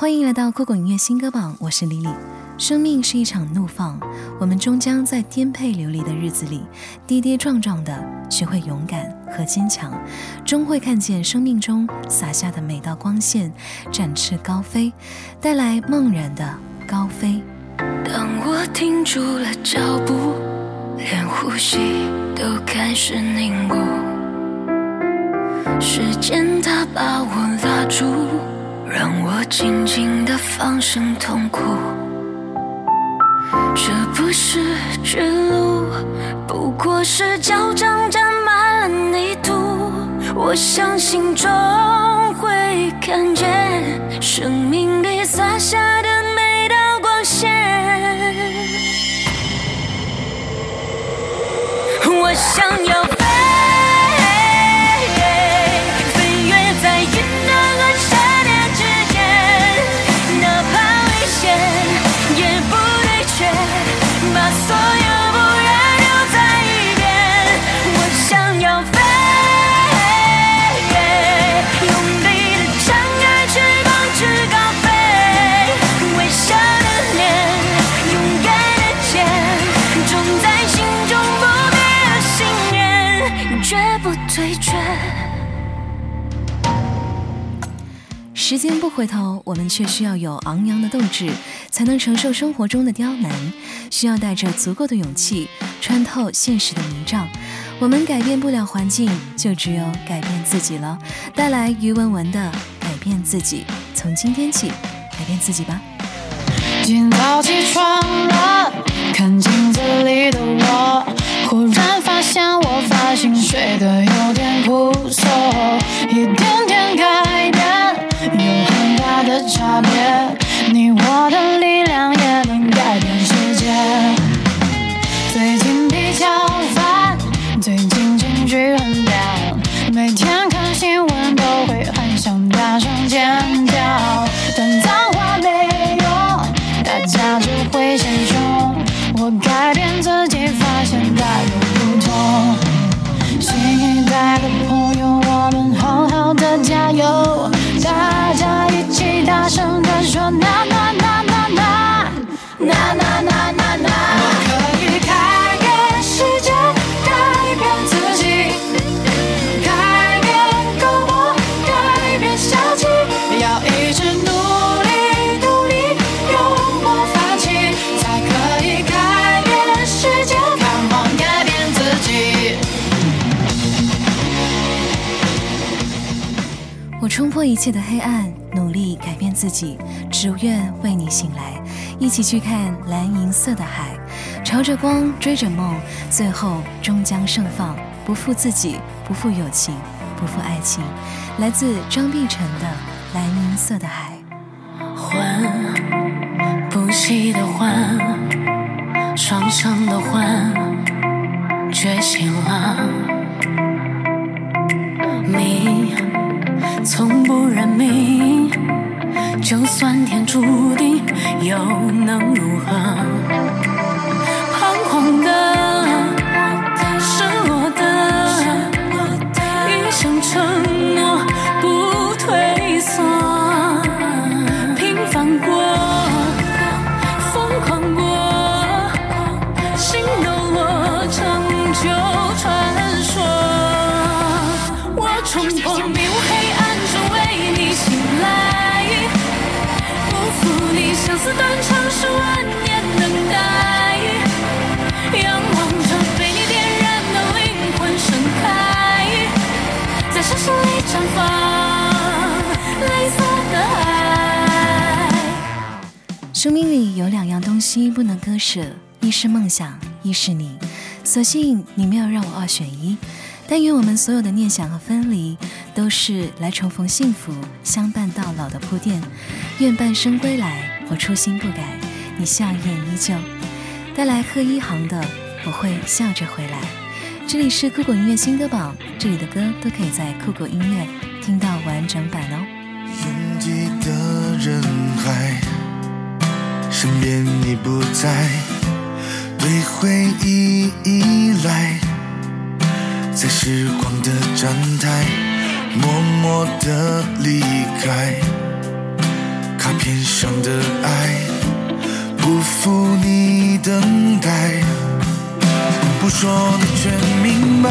欢迎来到酷狗音乐新歌榜，我是李李。生命是一场怒放，我们终将在颠沛流离的日子里，跌跌撞撞地学会勇敢和坚强，终会看见生命中洒下的每道光线，展翅高飞，带来梦然的高飞。当我停住了脚步，连呼吸都开始凝固，时间它把我拉住。让我静静的放声痛哭，这不是绝路，不过是脚掌沾满了泥土。我相信终会看见生命里洒下的每道光线。我想要。时间不回头，我们却需要有昂扬的斗志，才能承受生活中的刁难。需要带着足够的勇气，穿透现实的迷障。我们改变不了环境，就只有改变自己了。带来于文文的《改变自己》，从今天起，改变自己吧。今早起床了，看镜子里的我，忽然发现我发型睡得有点朴素，一点加油。大家一起大声地说，呐呐呐呐呐，呐呐呐呐呐。冲破一切的黑暗，努力改变自己，只愿为你醒来。一起去看蓝银色的海，朝着光追着梦，最后终将盛放。不负自己，不负友情，不负爱情。来自张碧晨的《蓝银色的海》。欢，不息的欢，双生的欢，觉醒了。从不认命，就算天注定，又能如何？彷徨的，失落的，一生承相思断肠十万年等待，仰望着被你点燃的灵魂盛开，在深深里绽放蓝色的海。生命里有两样东西不能割舍，一是梦想，一是你。所幸你没有让我二选一，但愿我们所有的念想和分离，都是来重逢幸福、相伴到老的铺垫。愿半生归来。我初心不改，你笑颜依旧。带来贺一航的《我会笑着回来》。这里是酷狗音乐新歌榜，这里的歌都可以在酷狗音乐听到完整版哦。拥挤的人海，身边你不在，对回忆依赖，在时光的站台，默默的离开。卡片上的爱，不负你等待，不说的全明白，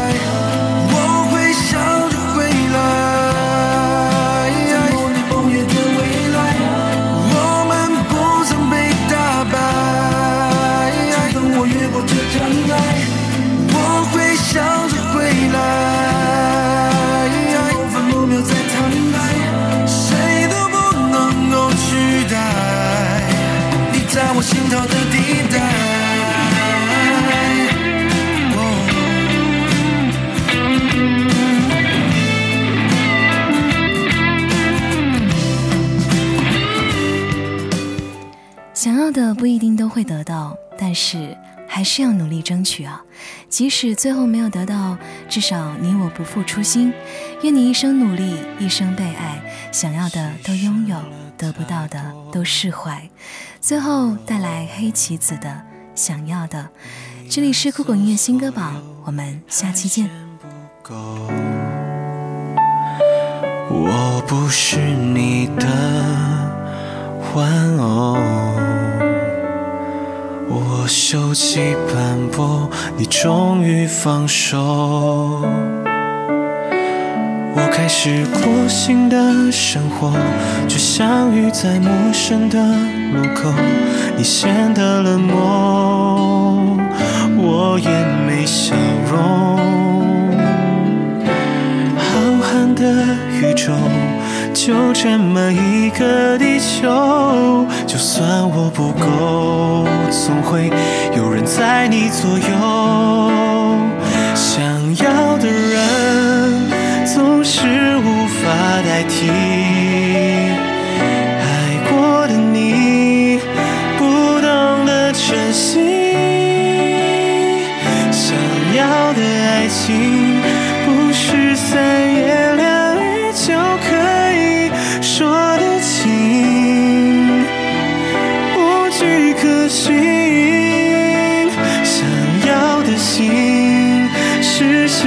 的不一定都会得到，但是还是要努力争取啊！即使最后没有得到，至少你我不负初心。愿你一生努力，一生被爱，想要的都拥有，得不到的都释怀。最后带来黑棋子的《想要的》，这里是酷狗音乐新歌榜，我们下期见。我不是你的玩偶，我锈迹斑驳，你终于放手。我开始过新的生活，却相遇在陌生的路口。你显得冷漠，我也没笑容。浩瀚的宇宙，就这么一个地球。就算我不够，总会有人在你左右。想要的人总是无法代替，爱过的你不懂得珍惜。想要的爱情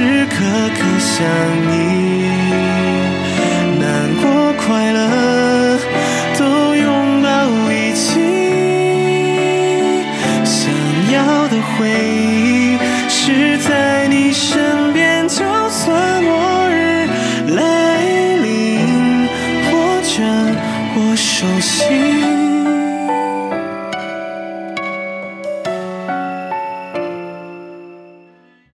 时时刻刻想你。